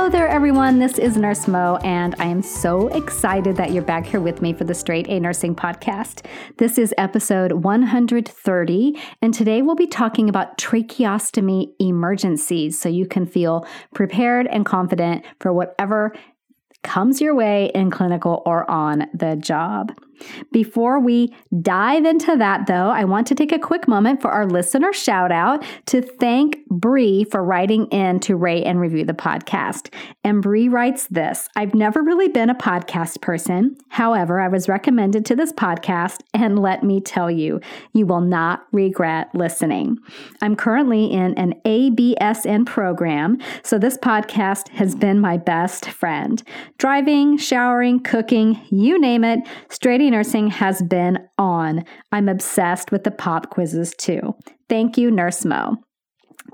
Hello there, everyone. This is Nurse Mo, and I am so excited that you're back here with me for the Straight A Nursing Podcast. This is episode 130, and today we'll be talking about tracheostomy emergencies so you can feel prepared and confident for whatever comes your way in clinical or on the job. Before we dive into that, though, I want to take a quick moment for our listener shout out to thank Bree for writing in to rate and review the podcast. And Bree writes this I've never really been a podcast person. However, I was recommended to this podcast, and let me tell you, you will not regret listening. I'm currently in an ABSN program, so this podcast has been my best friend. Driving, showering, cooking, you name it, straight nursing has been on. I'm obsessed with the PodQuizzes too. Thank you, Nurse Mo.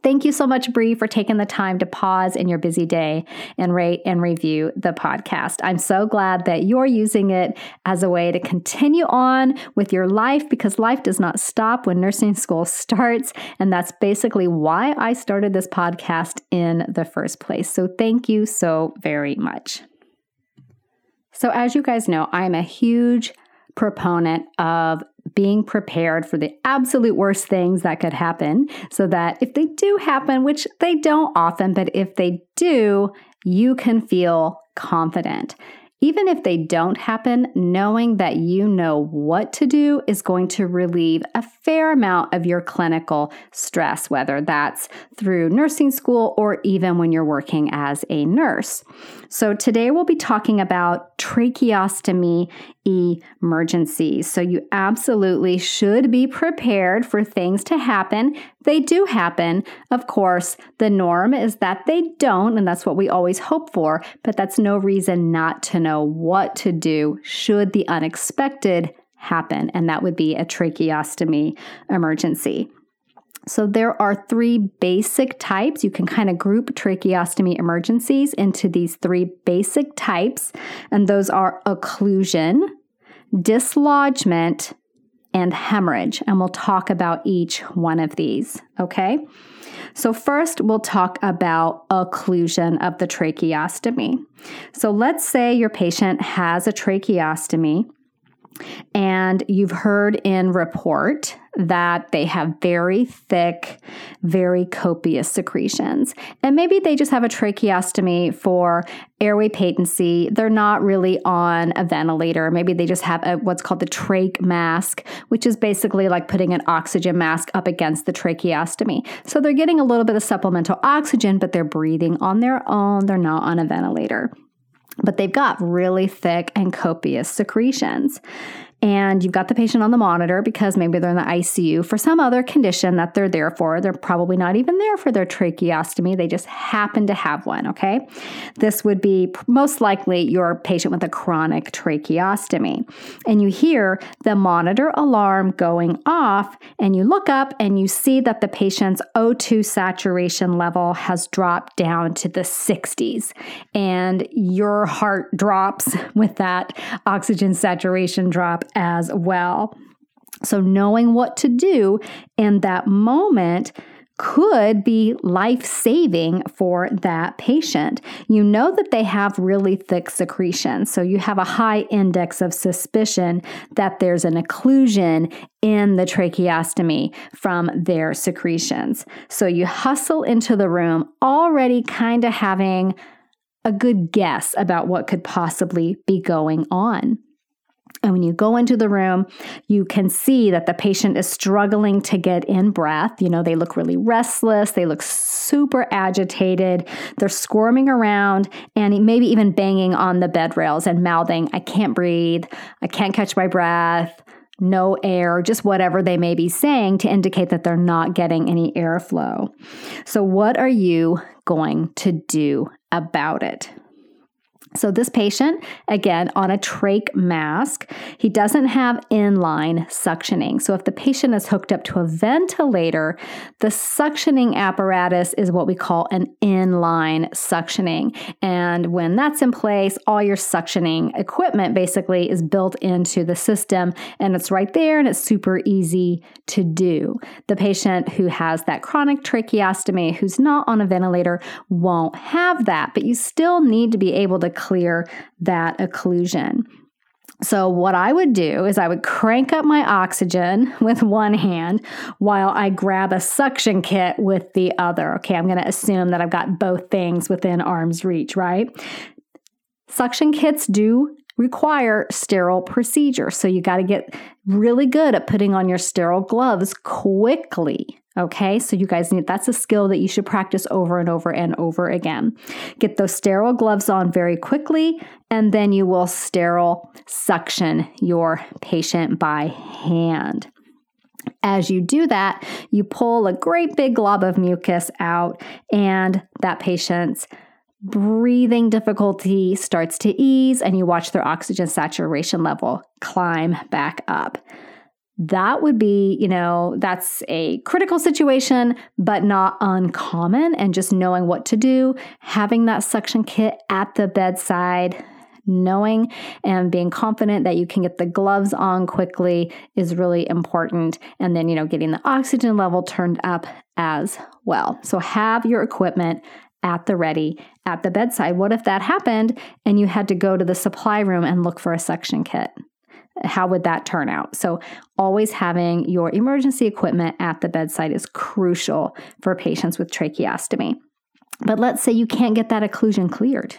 Thank you so much, Bree, for taking the time to pause in your busy day and rate and review the podcast. I'm so glad that you're using it as a way to continue on with your life because life does not stop when nursing school starts. And that's basically why I started this podcast in the first place. So thank you so very much. So, as you guys know, I'm a huge proponent of being prepared for the absolute worst things that could happen so that if they do happen, which they don't often, but if they do, you can feel confident. Even if they don't happen, knowing that you know what to do is going to relieve a fair amount of your clinical stress, whether that's through nursing school or even when you're working as a nurse. So, today we'll be talking about tracheostomy emergencies. So, you absolutely should be prepared for things to happen they do happen. Of course, the norm is that they don't, and that's what we always hope for, but that's no reason not to know what to do should the unexpected happen, and that would be a tracheostomy emergency. So, there are three basic types. You can kind of group tracheostomy emergencies into these three basic types, and those are occlusion, dislodgement, and hemorrhage. And we'll talk about each one of these, okay? So, first, we'll talk about occlusion of the tracheostomy. So, let's say your patient has a tracheostomy and you've heard in report that they have very thick, very copious secretions. And maybe they just have a tracheostomy for airway patency. They're not really on a ventilator. Maybe they just have a, what's called the trach mask, which is basically like putting an oxygen mask up against the tracheostomy. So they're getting a little bit of supplemental oxygen, but they're breathing on their own. They're not on a ventilator but they've got really thick and copious secretions and you've got the patient on the monitor because maybe they're in the ICU for some other condition that they're there for. They're probably not even there for their tracheostomy, they just happen to have one, okay? This would be most likely your patient with a chronic tracheostomy. And you hear the monitor alarm going off, and you look up and you see that the patient's O2 saturation level has dropped down to the 60s, and your heart drops with that oxygen saturation drop as well. So, knowing what to do in that moment could be life saving for that patient. You know that they have really thick secretions, so you have a high index of suspicion that there's an occlusion in the tracheostomy from their secretions. So you hustle into the room already kind of having a good guess about what could possibly be going on. And when you go into the room, you can see that the patient is struggling to get in breath. You know, they look really restless, they look super agitated, they're squirming around and maybe even banging on the bed rails and mouthing, I can't breathe, I can't catch my breath, no air, just whatever they may be saying to indicate that they're not getting any airflow. So, what are you going to do about it? So, this patient, again, on a trach mask, he doesn't have inline suctioning. So, if the patient is hooked up to a ventilator, the suctioning apparatus is what we call an inline suctioning. And when that's in place, all your suctioning equipment basically is built into the system and it's right there and it's super easy to do. The patient who has that chronic tracheostomy, who's not on a ventilator, won't have that, but you still need to be able to clear that occlusion. So, what I would do is I would crank up my oxygen with one hand while I grab a suction kit with the other. Okay, I'm going to assume that I've got both things within arm's reach, right? Suction kits do require sterile procedure. So, you got to get really good at putting on your sterile gloves quickly. Okay, so you guys need that's a skill that you should practice over and over and over again. Get those sterile gloves on very quickly, and then you will sterile suction your patient by hand. As you do that, you pull a great big glob of mucus out, and that patient's breathing difficulty starts to ease, and you watch their oxygen saturation level climb back up that would be, you know, that's a critical situation, but not uncommon. And just knowing what to do, having that suction kit at the bedside, knowing and being confident that you can get the gloves on quickly is really important. And then, you know, getting the oxygen level turned up as well. So have your equipment at the ready at the bedside. What if that happened and you had to go to the supply room and look for a suction kit? How would that turn out? So, always having your emergency equipment at the bedside is crucial for patients with tracheostomy. But let's say you can't get that occlusion cleared.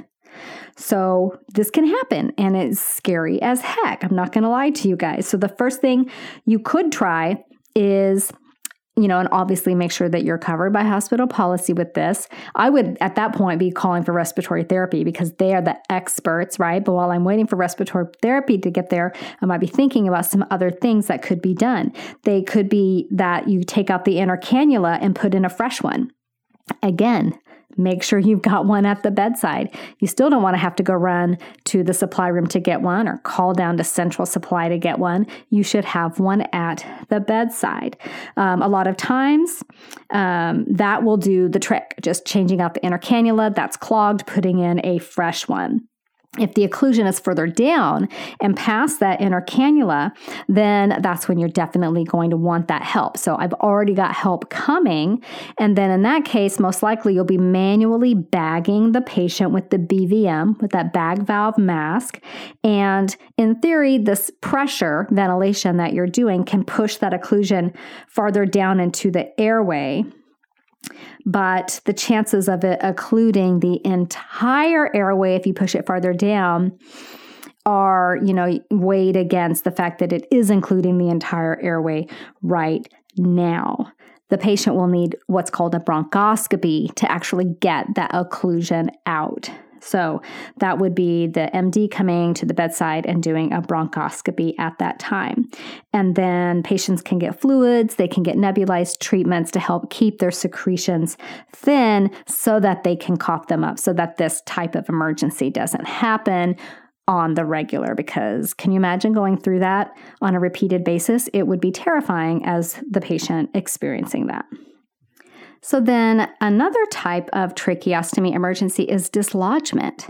So, this can happen and it's scary as heck. I'm not going to lie to you guys. So, the first thing you could try is you know, and obviously make sure that you're covered by hospital policy with this. I would at that point be calling for respiratory therapy because they are the experts, right? But while I'm waiting for respiratory therapy to get there, I might be thinking about some other things that could be done. They could be that you take out the inner cannula and put in a fresh one. Again, Make sure you've got one at the bedside. You still don't want to have to go run to the supply room to get one or call down to central supply to get one. You should have one at the bedside. Um, a lot of times, um, that will do the trick. Just changing out the inner cannula that's clogged, putting in a fresh one. If the occlusion is further down and past that inner cannula, then that's when you're definitely going to want that help. So I've already got help coming. And then in that case, most likely you'll be manually bagging the patient with the BVM, with that bag valve mask. And in theory, this pressure ventilation that you're doing can push that occlusion farther down into the airway but the chances of it occluding the entire airway if you push it farther down are, you know, weighed against the fact that it is occluding the entire airway right now. The patient will need what's called a bronchoscopy to actually get that occlusion out. So that would be the MD coming to the bedside and doing a bronchoscopy at that time. And then patients can get fluids, they can get nebulized treatments to help keep their secretions thin so that they can cough them up, so that this type of emergency doesn't happen on the regular because can you imagine going through that on a repeated basis? It would be terrifying as the patient experiencing that. So, then another type of tracheostomy emergency is dislodgement.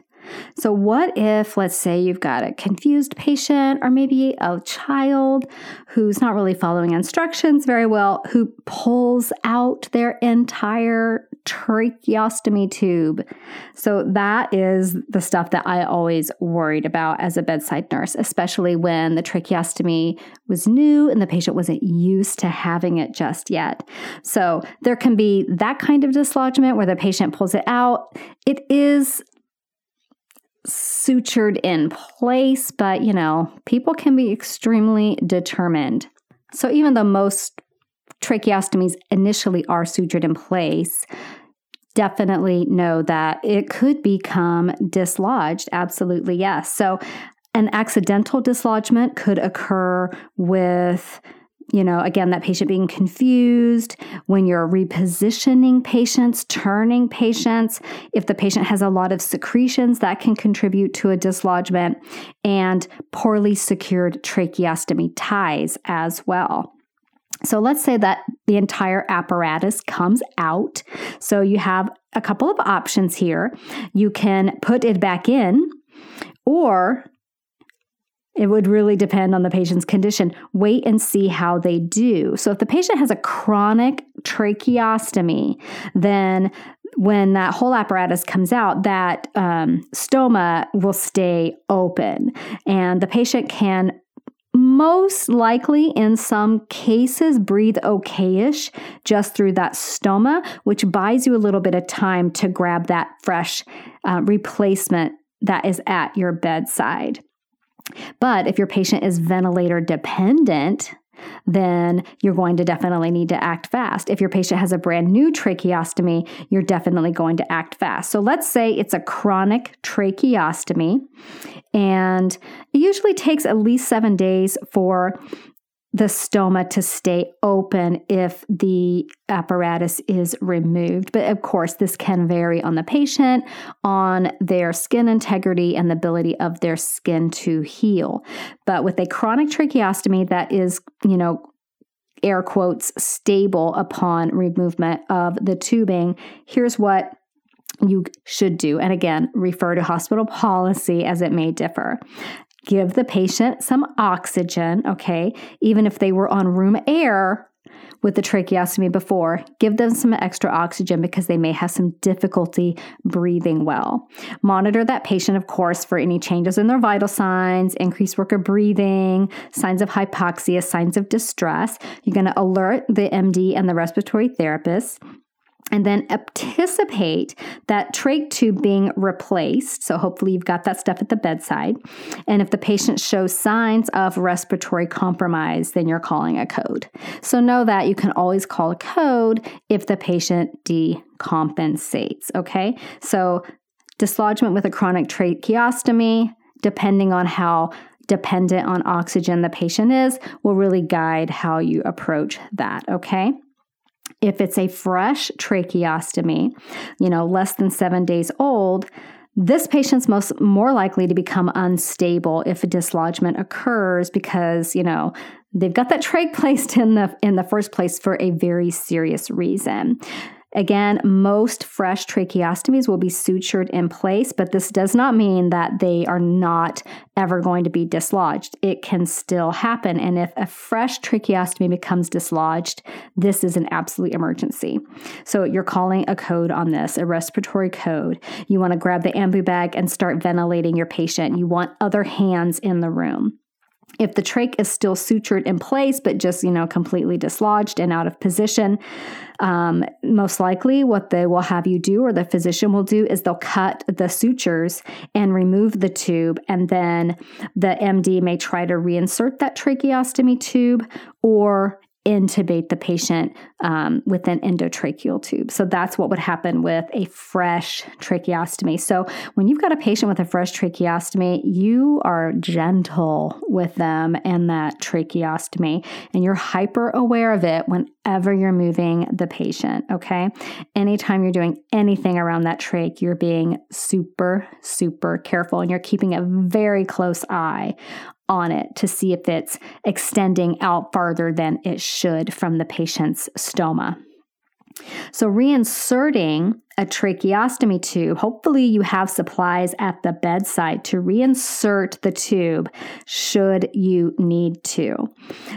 So, what if, let's say, you've got a confused patient or maybe a child who's not really following instructions very well, who pulls out their entire tracheostomy tube? So, that is the stuff that I always worried about as a bedside nurse, especially when the tracheostomy was new and the patient wasn't used to having it just yet. So, there can be that kind of dislodgement where the patient pulls it out. It is sutured in place, but you know, people can be extremely determined. So even though most tracheostomies initially are sutured in place, definitely know that it could become dislodged. Absolutely, yes. So an accidental dislodgement could occur with you know, again, that patient being confused, when you're repositioning patients, turning patients, if the patient has a lot of secretions, that can contribute to a dislodgement, and poorly secured tracheostomy ties as well. So let's say that the entire apparatus comes out. So you have a couple of options here. You can put it back in, or it would really depend on the patient's condition. Wait and see how they do. So, if the patient has a chronic tracheostomy, then when that whole apparatus comes out, that um, stoma will stay open and the patient can most likely in some cases breathe okayish just through that stoma, which buys you a little bit of time to grab that fresh uh, replacement that is at your bedside. But if your patient is ventilator dependent, then you're going to definitely need to act fast. If your patient has a brand new tracheostomy, you're definitely going to act fast. So let's say it's a chronic tracheostomy, and it usually takes at least seven days for the stoma to stay open if the apparatus is removed. But of course, this can vary on the patient, on their skin integrity, and the ability of their skin to heal. But with a chronic tracheostomy that is, you know, air quotes, stable upon removement of the tubing, here's what you should do. And again, refer to hospital policy as it may differ give the patient some oxygen, okay? Even if they were on room air with the tracheostomy before, give them some extra oxygen because they may have some difficulty breathing well. Monitor that patient, of course, for any changes in their vital signs, increased work of breathing, signs of hypoxia, signs of distress. You're going to alert the MD and the respiratory therapist and then anticipate that trach tube being replaced. So, hopefully, you've got that stuff at the bedside. And if the patient shows signs of respiratory compromise, then you're calling a code. So, know that you can always call a code if the patient decompensates. Okay. So, dislodgement with a chronic tracheostomy, depending on how dependent on oxygen the patient is, will really guide how you approach that. Okay. If it's a fresh tracheostomy, you know, less than seven days old, this patient's most more likely to become unstable if a dislodgement occurs because, you know, they've got that trach placed in the in the first place for a very serious reason. Again, most fresh tracheostomies will be sutured in place, but this does not mean that they are not ever going to be dislodged. It can still happen. And if a fresh tracheostomy becomes dislodged, this is an absolute emergency. So you're calling a code on this, a respiratory code. You want to grab the ambu bag and start ventilating your patient. You want other hands in the room. If the trach is still sutured in place, but just, you know, completely dislodged and out of position, um, most likely what they will have you do or the physician will do is they'll cut the sutures and remove the tube. And then the MD may try to reinsert that tracheostomy tube or intubate the patient um, with an endotracheal tube. So that's what would happen with a fresh tracheostomy. So when you've got a patient with a fresh tracheostomy, you are gentle with them and that tracheostomy, and you're hyper aware of it whenever you're moving the patient. Okay. Anytime you're doing anything around that trach, you're being super, super careful and you're keeping a very close eye on it to see if it's extending out farther than it should from the patient's stoma. So, reinserting a tracheostomy tube, hopefully, you have supplies at the bedside to reinsert the tube should you need to.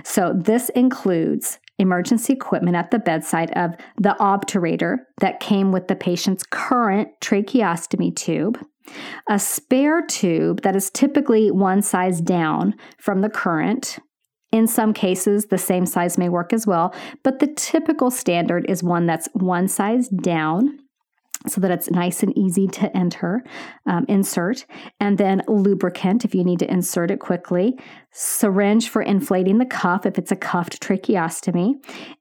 So, this includes emergency equipment at the bedside of the obturator that came with the patient's current tracheostomy tube, a spare tube that is typically one size down from the current. In some cases, the same size may work as well, but the typical standard is one that's one size down. So that it's nice and easy to enter, um, insert, and then lubricant if you need to insert it quickly, syringe for inflating the cuff if it's a cuffed tracheostomy,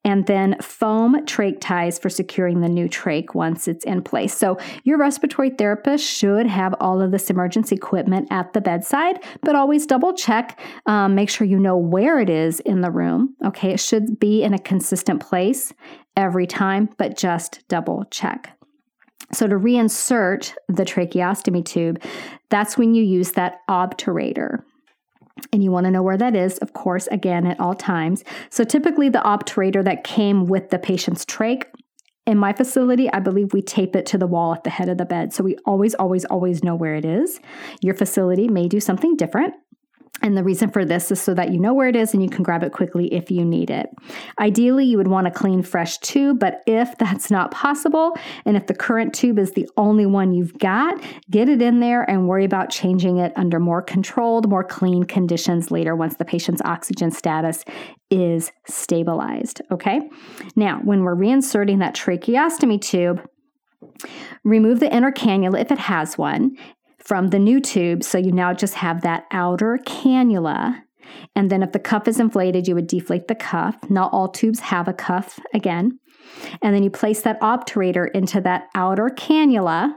and then foam trach ties for securing the new trach once it's in place. So your respiratory therapist should have all of this emergency equipment at the bedside, but always double check, um, make sure you know where it is in the room. Okay, it should be in a consistent place every time, but just double check. So, to reinsert the tracheostomy tube, that's when you use that obturator. And you want to know where that is, of course, again, at all times. So, typically, the obturator that came with the patient's trach. In my facility, I believe we tape it to the wall at the head of the bed. So we always, always, always know where it is. Your facility may do something different. And the reason for this is so that you know where it is and you can grab it quickly if you need it. Ideally, you would want a clean, fresh tube, but if that's not possible, and if the current tube is the only one you've got, get it in there and worry about changing it under more controlled, more clean conditions later once the patient's oxygen status is stabilized. Okay? Now, when we're reinserting that tracheostomy tube, Remove the inner cannula if it has one from the new tube. So you now just have that outer cannula. And then if the cuff is inflated, you would deflate the cuff. Not all tubes have a cuff again. And then you place that obturator into that outer cannula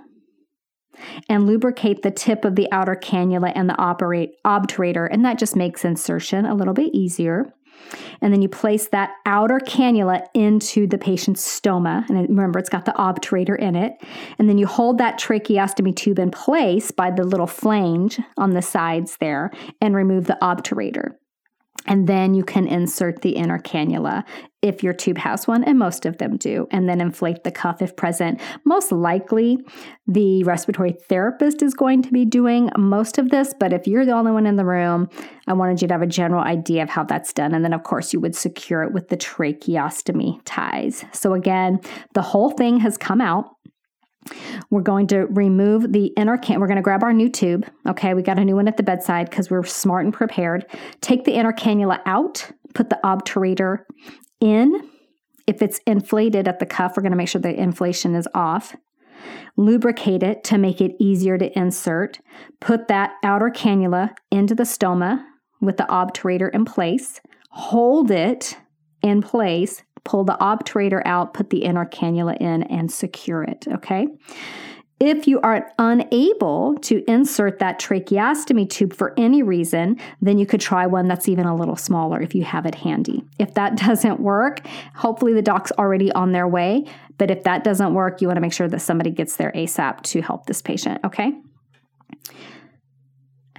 and lubricate the tip of the outer cannula and the operate, obturator. And that just makes insertion a little bit easier. And then you place that outer cannula into the patient's stoma. And remember, it's got the obturator in it. And then you hold that tracheostomy tube in place by the little flange on the sides there and remove the obturator. And then you can insert the inner cannula if your tube has one, and most of them do, and then inflate the cuff if present. Most likely, the respiratory therapist is going to be doing most of this, but if you're the only one in the room, I wanted you to have a general idea of how that's done. And then, of course, you would secure it with the tracheostomy ties. So, again, the whole thing has come out. We're going to remove the inner can. We're going to grab our new tube. Okay, we got a new one at the bedside because we're smart and prepared. Take the inner cannula out, put the obturator in. If it's inflated at the cuff, we're going to make sure the inflation is off. Lubricate it to make it easier to insert. Put that outer cannula into the stoma with the obturator in place. Hold it in place pull the obturator out, put the inner cannula in, and secure it. Okay. If you are unable to insert that tracheostomy tube for any reason, then you could try one that's even a little smaller if you have it handy. If that doesn't work, hopefully the doc's already on their way. But if that doesn't work, you want to make sure that somebody gets there ASAP to help this patient, okay?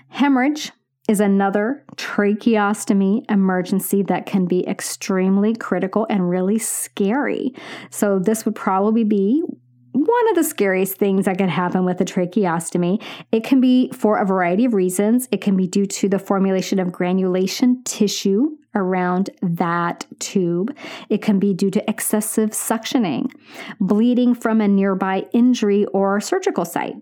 Hemorrhage is another tracheostomy emergency that can be extremely critical and really scary. So, this would probably be one of the scariest things that can happen with a tracheostomy. It can be for a variety of reasons. It can be due to the formulation of granulation tissue around that tube. It can be due to excessive suctioning, bleeding from a nearby injury or surgical site,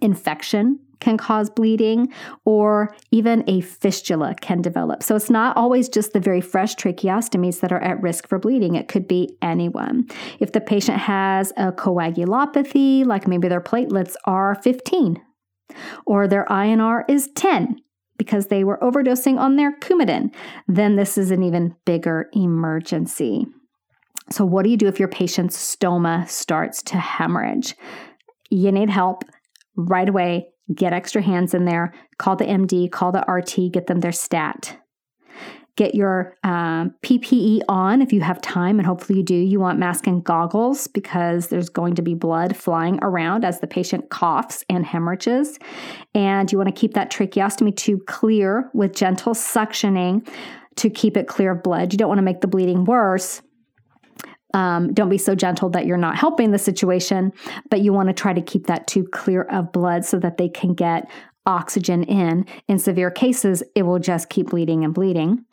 infection can cause bleeding, or even a fistula can develop. So it's not always just the very fresh tracheostomies that are at risk for bleeding. It could be anyone. If the patient has a coagulopathy, like maybe their platelets are 15, or their INR is 10, because they were overdosing on their Coumadin, then this is an even bigger emergency. So, what do you do if your patient's stoma starts to hemorrhage? You need help right away get extra hands in there, call the MD, call the RT, get them there stat. Get your um, PPE on if you have time, and hopefully you do. You want mask and goggles because there's going to be blood flying around as the patient coughs and hemorrhages. And you want to keep that tracheostomy tube clear with gentle suctioning to keep it clear of blood. You don't want to make the bleeding worse um, don't be so gentle that you're not helping the situation, but you want to try to keep that tube clear of blood so that they can get oxygen in. In severe cases, it will just keep bleeding and bleeding.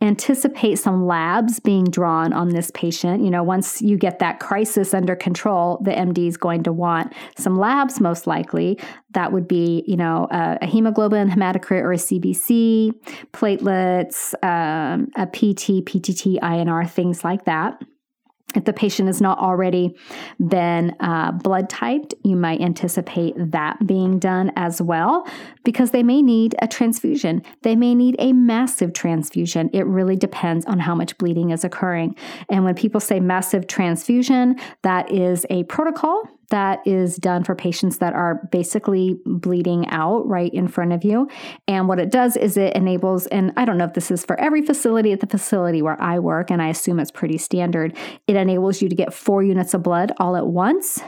Anticipate some labs being drawn on this patient. You know, once you get that crisis under control, the MD is going to want some labs, most likely. That would be, you know, a, a hemoglobin, hematocrit, or a CBC, platelets, um, a PT, PTT, INR, things like that. If the patient is not already been uh, blood typed, you might anticipate that being done as well because they may need a transfusion. They may need a massive transfusion. It really depends on how much bleeding is occurring. And when people say massive transfusion, that is a protocol that is done for patients that are basically bleeding out right in front of you. And what it does is it enables, and I don't know if this is for every facility at the facility where I work, and I assume it's pretty standard, it enables you to get four units of blood all at once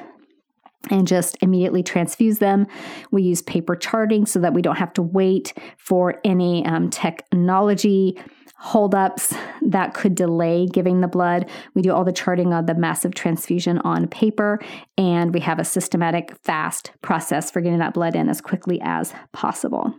and just immediately transfuse them. We use paper charting so that we don't have to wait for any um, technology holdups that could delay giving the blood. We do all the charting of the massive transfusion on paper, and we have a systematic, fast process for getting that blood in as quickly as possible.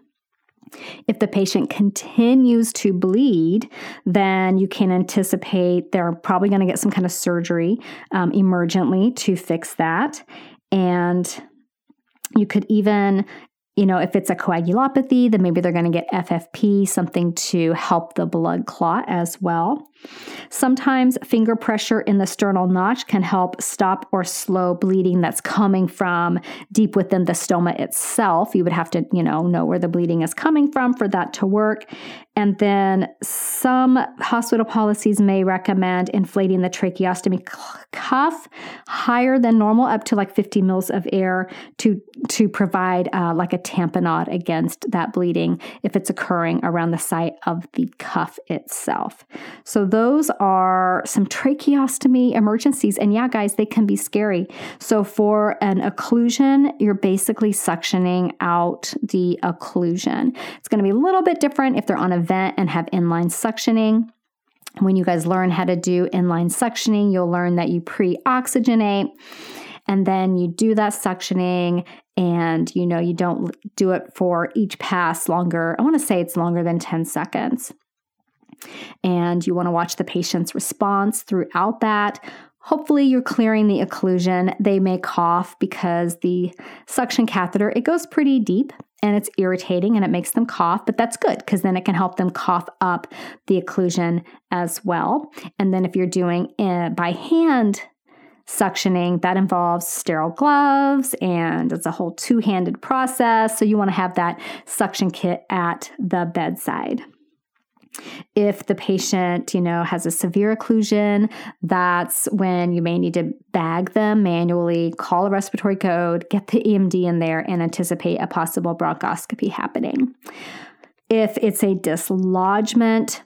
If the patient continues to bleed, then you can anticipate they're probably going to get some kind of surgery um, emergently to fix that. And you could even you know, if it's a coagulopathy, then maybe they're going to get FFP, something to help the blood clot as well. Sometimes finger pressure in the sternal notch can help stop or slow bleeding that's coming from deep within the stoma itself. You would have to, you know, know where the bleeding is coming from for that to work. And then some hospital policies may recommend inflating the tracheostomy cuff higher than normal, up to like 50 mils of air to, to provide uh, like a tamponade against that bleeding if it's occurring around the site of the cuff itself. So those are some tracheostomy emergencies. And yeah, guys, they can be scary. So for an occlusion, you're basically suctioning out the occlusion. It's going to be a little bit different if they're on a vent and have inline suctioning. When you guys learn how to do inline suctioning, you'll learn that you pre oxygenate and then you do that suctioning and you know you don't do it for each pass longer i want to say it's longer than 10 seconds and you want to watch the patient's response throughout that Hopefully you're clearing the occlusion. They may cough because the suction catheter, it goes pretty deep and it's irritating and it makes them cough, but that's good because then it can help them cough up the occlusion as well. And then if you're doing it by hand suctioning, that involves sterile gloves and it's a whole two-handed process. So you want to have that suction kit at the bedside. If the patient, you know, has a severe occlusion, that's when you may need to bag them manually, call a respiratory code, get the EMD in there, and anticipate a possible bronchoscopy happening. If it's a dislodgement,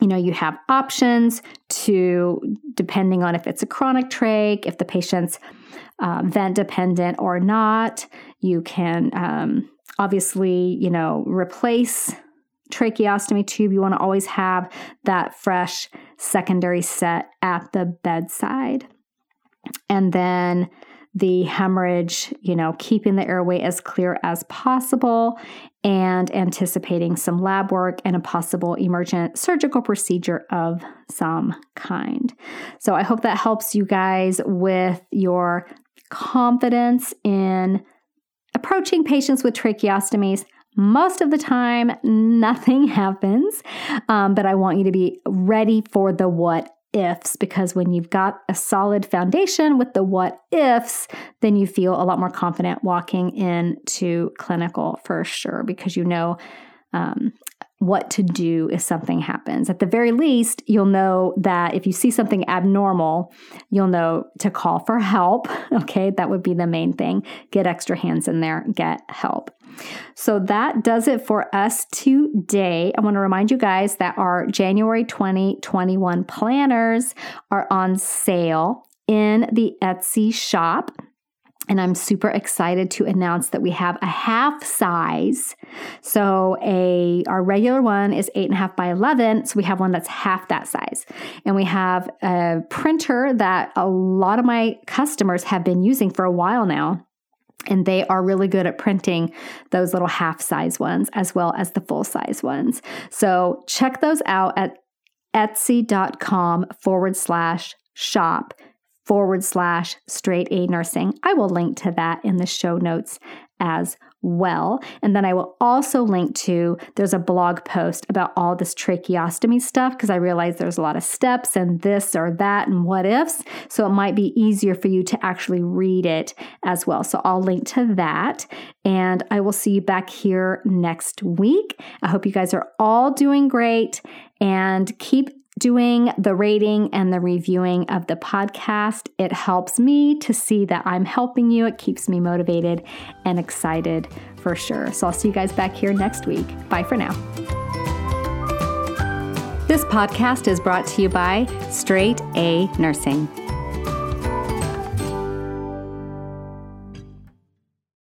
you know, you have options to, depending on if it's a chronic trach, if the patient's uh, vent dependent or not, you can um, obviously, you know, replace tracheostomy tube, you want to always have that fresh secondary set at the bedside. And then the hemorrhage, you know, keeping the airway as clear as possible and anticipating some lab work and a possible emergent surgical procedure of some kind. So I hope that helps you guys with your confidence in approaching patients with tracheostomies. Most of the time, nothing happens, um, but I want you to be ready for the what ifs because when you've got a solid foundation with the what ifs, then you feel a lot more confident walking into clinical for sure because you know um, what to do if something happens. At the very least, you'll know that if you see something abnormal, you'll know to call for help. Okay, that would be the main thing. Get extra hands in there, get help. So that does it for us today. I want to remind you guys that our January 2021 planners are on sale in the Etsy shop. And I'm super excited to announce that we have a half size. So a our regular one is eight and a half by eleven. So we have one that's half that size. And we have a printer that a lot of my customers have been using for a while now. And they are really good at printing those little half size ones as well as the full size ones. So check those out at etsy.com forward slash shop forward slash straight A nursing. I will link to that in the show notes as well. And then I will also link to there's a blog post about all this tracheostomy stuff because I realize there's a lot of steps and this or that and what ifs. So it might be easier for you to actually read it as well. So I'll link to that. And I will see you back here next week. I hope you guys are all doing great and keep doing the rating and the reviewing of the podcast. It helps me to see that I'm helping you. It keeps me motivated and excited for sure. So I'll see you guys back here next week. Bye for now. This podcast is brought to you by Straight A Nursing.